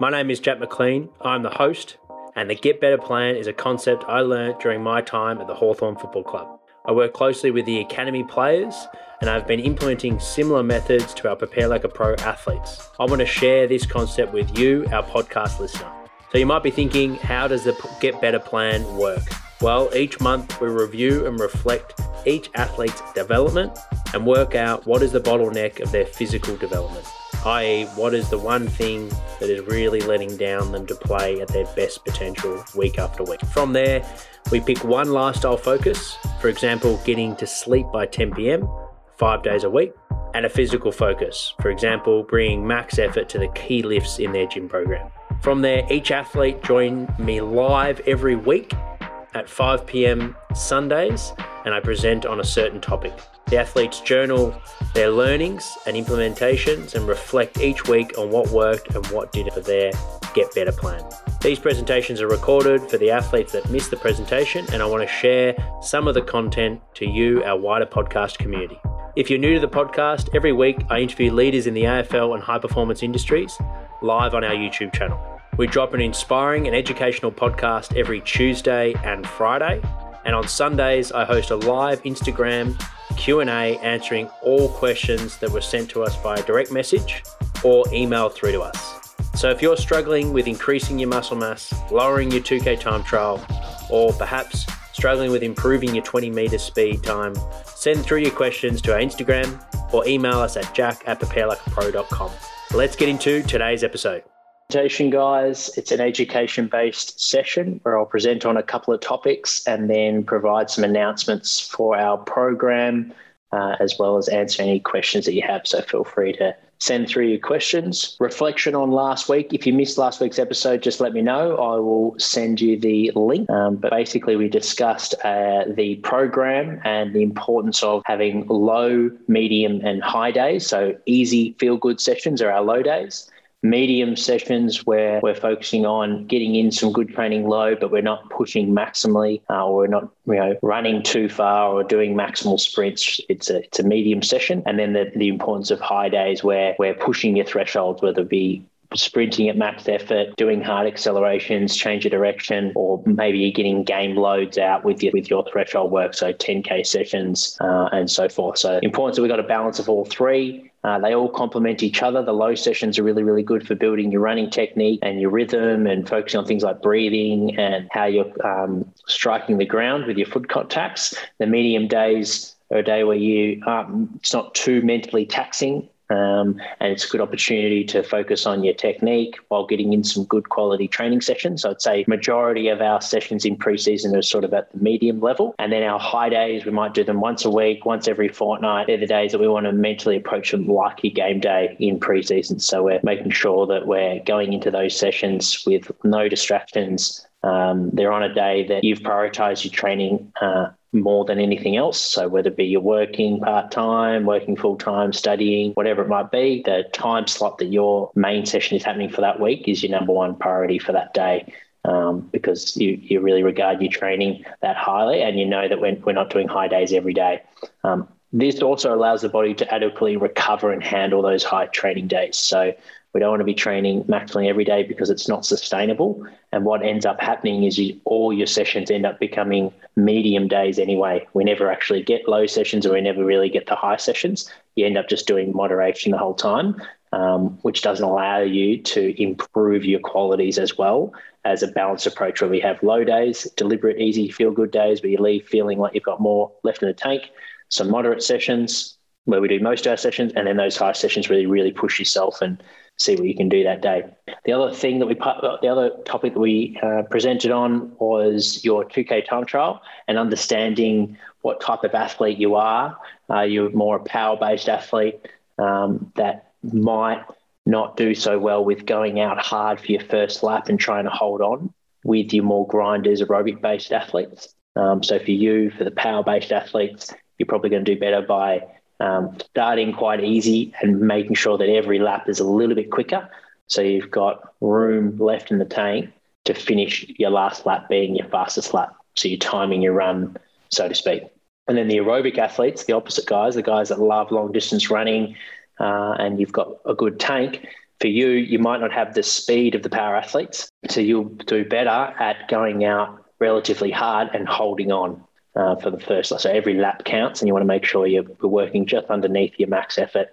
My name is Jack McLean. I'm the host, and the Get Better Plan is a concept I learnt during my time at the Hawthorn Football Club. I work closely with the academy players and I've been implementing similar methods to our Prepare Like a Pro athletes. I want to share this concept with you, our podcast listener. So you might be thinking, how does the Get Better plan work? Well, each month we review and reflect each athlete's development and work out what is the bottleneck of their physical development, i.e., what is the one thing that is really letting down them to play at their best potential week after week. From there, we pick one lifestyle focus, for example, getting to sleep by 10 pm, five days a week, and a physical focus, for example, bringing max effort to the key lifts in their gym program. From there, each athlete join me live every week at 5 pm Sundays, and I present on a certain topic. The athletes journal their learnings and implementations and reflect each week on what worked and what didn't for their Get Better plan. These presentations are recorded for the athletes that missed the presentation, and I want to share some of the content to you, our wider podcast community. If you're new to the podcast, every week I interview leaders in the AFL and high performance industries live on our YouTube channel. We drop an inspiring and educational podcast every Tuesday and Friday, and on Sundays I host a live Instagram Q&A answering all questions that were sent to us via direct message or email through to us. So if you're struggling with increasing your muscle mass, lowering your 2K time trial, or perhaps struggling with improving your 20 meter speed time, send through your questions to our Instagram or email us at jack at preparelikeapro.com. Let's get into today's episode. Guys. It's an education based session where I'll present on a couple of topics and then provide some announcements for our program, uh, as well as answer any questions that you have. So feel free to send through your questions. Reflection on last week. If you missed last week's episode, just let me know. I will send you the link. Um, but basically, we discussed uh, the program and the importance of having low, medium, and high days. So, easy feel good sessions are our low days medium sessions where we're focusing on getting in some good training low, but we're not pushing maximally uh, or we're not you know running too far or doing maximal sprints. It's a it's a medium session, and then the, the importance of high days where we're pushing your thresholds, whether it be sprinting at max effort, doing hard accelerations, change of direction, or maybe getting game loads out with your with your threshold work, so 10k sessions uh, and so forth. So important that we've got a balance of all three. Uh, they all complement each other. The low sessions are really, really good for building your running technique and your rhythm and focusing on things like breathing and how you're um, striking the ground with your foot contacts. The medium days are a day where you um, it's not too mentally taxing um, and it's a good opportunity to focus on your technique while getting in some good quality training sessions. So I'd say majority of our sessions in preseason are sort of at the medium level. And then our high days, we might do them once a week, once every fortnight. They're the days that we want to mentally approach them like game day in preseason. So we're making sure that we're going into those sessions with no distractions. Um, they're on a day that you've prioritized your training uh, more than anything else. So whether it be you're working part time, working full time, studying, whatever it might be, the time slot that your main session is happening for that week is your number one priority for that day. Um, because you, you really regard your training that highly and you know that we're, we're not doing high days every day. Um, this also allows the body to adequately recover and handle those high training days. So we don't want to be training maximally every day because it's not sustainable. And what ends up happening is you, all your sessions end up becoming medium days anyway. We never actually get low sessions or we never really get the high sessions. You end up just doing moderation the whole time, um, which doesn't allow you to improve your qualities as well as a balanced approach where we have low days, deliberate, easy, feel good days where you leave feeling like you've got more left in the tank, some moderate sessions where we do most of our sessions, and then those high sessions really, really push yourself and see what you can do that day. The other thing that we, the other topic that we uh, presented on was your 2K time trial and understanding what type of athlete you are. Uh, you're more a power based athlete um, that might not do so well with going out hard for your first lap and trying to hold on with your more grinders, aerobic based athletes. Um, so for you, for the power based athletes, you're probably going to do better by um, starting quite easy and making sure that every lap is a little bit quicker. So you've got room left in the tank to finish your last lap being your fastest lap. So you're timing your run, so to speak. And then the aerobic athletes, the opposite guys, the guys that love long distance running, uh, and you've got a good tank. for you, you might not have the speed of the power athletes. So you'll do better at going out relatively hard and holding on uh, for the first. So every lap counts, and you want to make sure you're, working just underneath your max effort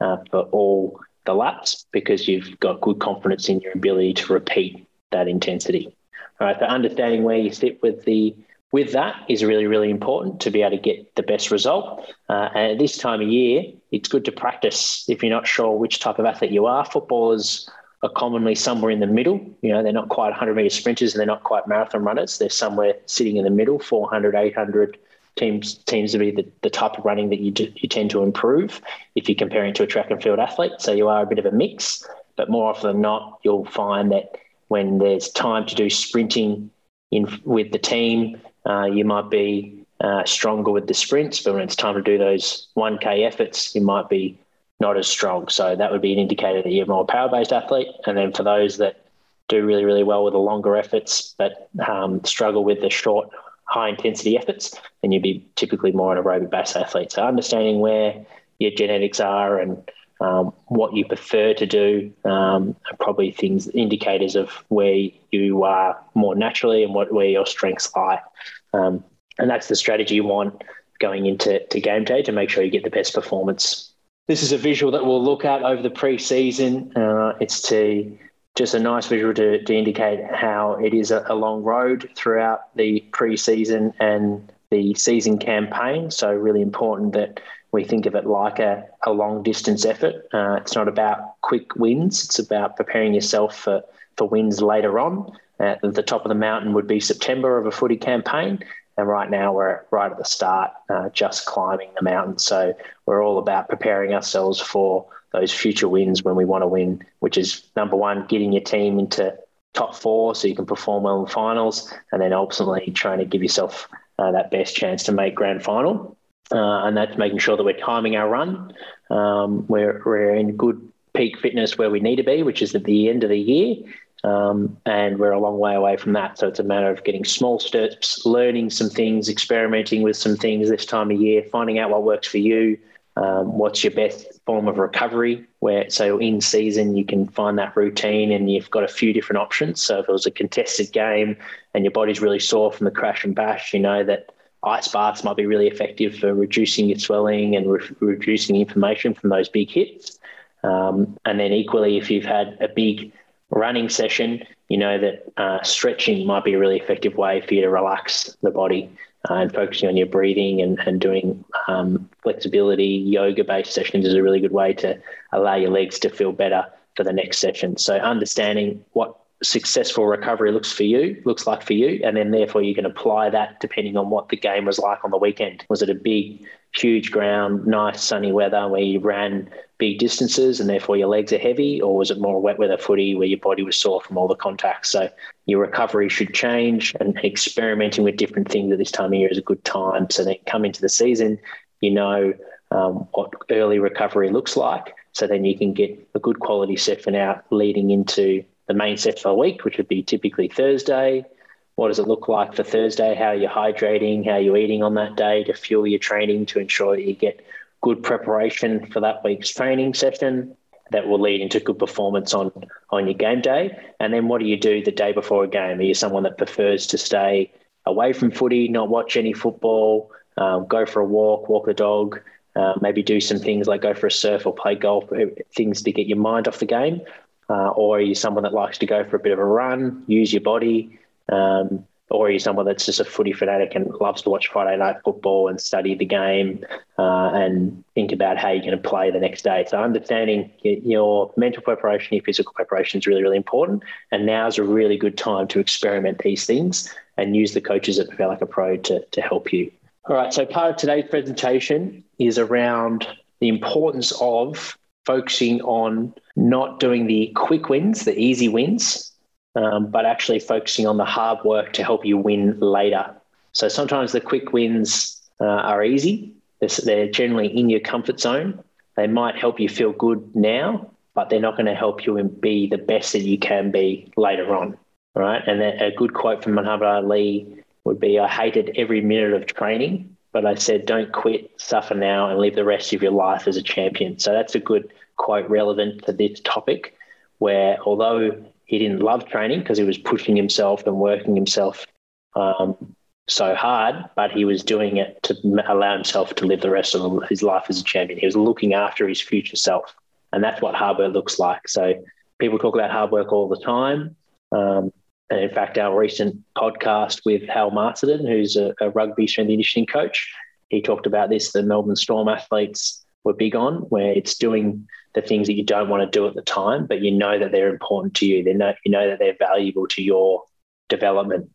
uh, for all the laps because you've got good confidence in your ability to repeat that intensity. All right, so understanding where you sit with the with that is really, really important to be able to get the best result. Uh, and at this time of year, it's good to practice if you're not sure which type of athlete you are. Footballers are commonly somewhere in the middle. You know, they're not quite 100 meter sprinters and they're not quite marathon runners. They're somewhere sitting in the middle, 400, 800 teams seems to be the, the type of running that you, do, you tend to improve if you're comparing to a track and field athlete. So you are a bit of a mix, but more often than not, you'll find that when there's time to do sprinting in with the team, uh, you might be uh, stronger with the sprints, but when it's time to do those 1K efforts, you might be not as strong. So that would be an indicator that you're more power based athlete. And then for those that do really, really well with the longer efforts, but um, struggle with the short, high intensity efforts, then you'd be typically more an aerobic based athlete. So understanding where your genetics are and um, what you prefer to do um, are probably things indicators of where you are more naturally and what where your strengths lie. Um, and that's the strategy you want going into to game day to make sure you get the best performance. This is a visual that we'll look at over the pre-season. Uh, it's to just a nice visual to, to indicate how it is a, a long road throughout the pre-season and the season campaign. So really important that we think of it like a, a long distance effort. Uh, it's not about quick wins, it's about preparing yourself for, for wins later on. Uh, the top of the mountain would be September of a footy campaign. And right now we're right at the start, uh, just climbing the mountain. So we're all about preparing ourselves for those future wins when we want to win, which is number one, getting your team into top four so you can perform well in finals, and then ultimately trying to give yourself uh, that best chance to make grand final uh, and that's making sure that we're timing our run. Um, we're, we're in good peak fitness where we need to be, which is at the end of the year. Um, and we're a long way away from that. So it's a matter of getting small steps, learning some things, experimenting with some things this time of year, finding out what works for you. Um, what's your best form of recovery? Where so in season you can find that routine, and you've got a few different options. So if it was a contested game and your body's really sore from the crash and bash, you know that ice baths might be really effective for reducing your swelling and re- reducing inflammation from those big hits. Um, and then equally, if you've had a big running session, you know that uh, stretching might be a really effective way for you to relax the body uh, and focusing on your breathing and, and doing um, flexibility, yoga based sessions is a really good way to allow your legs to feel better for the next session. So understanding what successful recovery looks for you, looks like for you, and then therefore you can apply that depending on what the game was like on the weekend. Was it a big, huge ground, nice sunny weather where you ran big distances and therefore your legs are heavy, or was it more wet weather footy where your body was sore from all the contacts? So your recovery should change, and experimenting with different things at this time of year is a good time. So then come into the season, you know um, what early recovery looks like. So then you can get a good quality session out leading into the main set for the week, which would be typically Thursday. What does it look like for Thursday? How are you hydrating? How are you eating on that day to fuel your training to ensure that you get good preparation for that week's training session? That will lead into good performance on, on your game day. And then what do you do the day before a game? Are you someone that prefers to stay away from footy, not watch any football, um, go for a walk, walk the dog, uh, maybe do some things like go for a surf or play golf, things to get your mind off the game? Uh, or are you someone that likes to go for a bit of a run, use your body? Um, or are you someone that's just a footy fanatic and loves to watch Friday night football and study the game uh, and think about how you're going to play the next day? So understanding your mental preparation, your physical preparation is really, really important. And now is a really good time to experiment these things and use the coaches at Prepare Like a Pro to, to help you. All right, so part of today's presentation is around the importance of focusing on not doing the quick wins, the easy wins, um, but actually focusing on the hard work to help you win later. So sometimes the quick wins uh, are easy, they're generally in your comfort zone. They might help you feel good now, but they're not going to help you be the best that you can be later on. Right. And a good quote from Muhammad Ali would be I hated every minute of training, but I said, don't quit, suffer now, and live the rest of your life as a champion. So that's a good quote relevant to this topic. where although he didn't love training because he was pushing himself and working himself um, so hard, but he was doing it to allow himself to live the rest of his life as a champion. He was looking after his future self. And that's what hard work looks like. So people talk about hard work all the time. Um, and in fact, our recent podcast with Hal Masterton, who's a, a rugby strength and conditioning coach, he talked about this. The Melbourne Storm athletes were big on, where it's doing the things that you don't want to do at the time, but you know that they're important to you. They know you know that they're valuable to your development.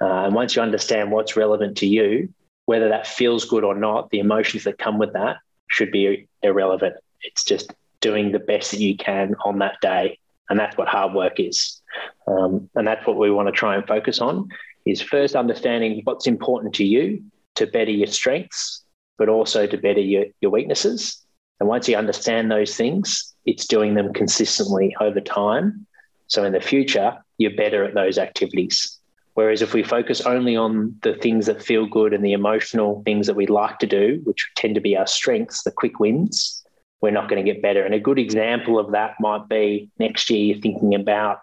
Uh, and once you understand what's relevant to you, whether that feels good or not, the emotions that come with that should be irrelevant. It's just doing the best that you can on that day, and that's what hard work is. Um, and that's what we want to try and focus on: is first understanding what's important to you to better your strengths, but also to better your, your weaknesses. And once you understand those things, it's doing them consistently over time. So in the future, you're better at those activities. Whereas if we focus only on the things that feel good and the emotional things that we like to do, which tend to be our strengths, the quick wins, we're not going to get better. And a good example of that might be next year you're thinking about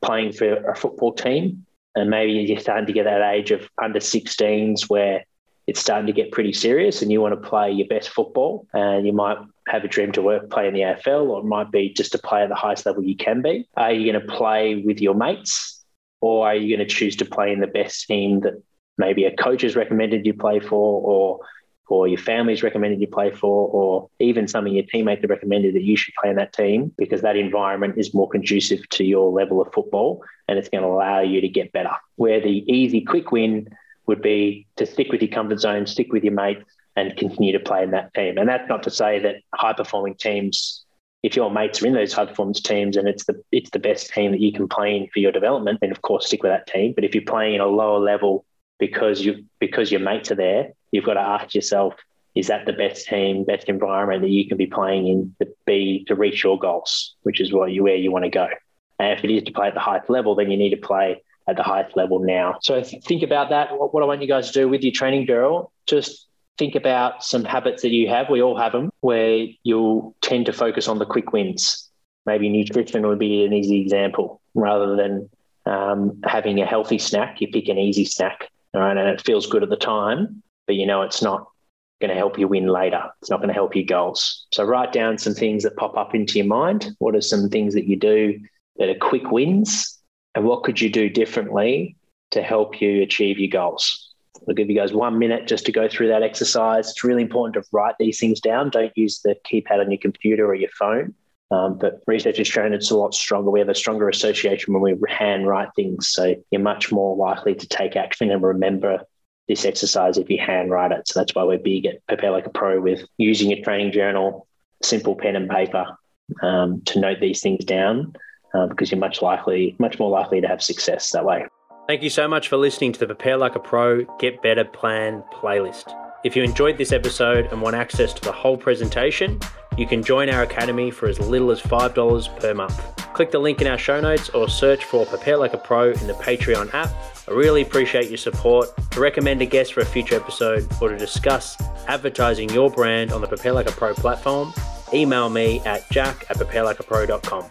playing for a football team. And maybe you're starting to get that age of under 16s where it's starting to get pretty serious and you want to play your best football and you might have a dream to work play in the AFL or it might be just to play at the highest level you can be. Are you going to play with your mates or are you going to choose to play in the best team that maybe a coach has recommended you play for or or your family's recommended you play for, or even some of your teammates have recommended that you should play in that team because that environment is more conducive to your level of football and it's going to allow you to get better. Where the easy, quick win would be to stick with your comfort zone, stick with your mates, and continue to play in that team. And that's not to say that high performing teams, if your mates are in those high performance teams and it's the it's the best team that you can play in for your development, then of course stick with that team. But if you're playing in a lower level because you because your mates are there, you've got to ask yourself, is that the best team, best environment that you can be playing in to be to reach your goals, which is where you where you want to go. And if it is to play at the highest level, then you need to play at the highest level now. So think about that. What I want you guys to do with your training journal, just think about some habits that you have. We all have them where you'll tend to focus on the quick wins. Maybe nutrition would be an easy example rather than um, having a healthy snack. You pick an easy snack, all right, and it feels good at the time, but you know it's not going to help you win later. It's not going to help your goals. So write down some things that pop up into your mind. What are some things that you do that are quick wins and what could you do differently to help you achieve your goals? I'll give you guys one minute just to go through that exercise. It's really important to write these things down. Don't use the keypad on your computer or your phone. Um, but research has shown it's a lot stronger. We have a stronger association when we hand write things. So you're much more likely to take action and remember this exercise if you hand write it. So that's why we're big at Prepare Like a Pro with using a training journal, simple pen and paper um, to note these things down uh, because you're much likely, much more likely to have success that way. Thank you so much for listening to the Prepare Like a Pro Get Better Plan playlist. If you enjoyed this episode and want access to the whole presentation, you can join our academy for as little as $5 per month. Click the link in our show notes or search for Prepare Like a Pro in the Patreon app. I really appreciate your support. To recommend a guest for a future episode or to discuss advertising your brand on the Prepare Like a Pro platform, email me at jack at preparelikeapro.com.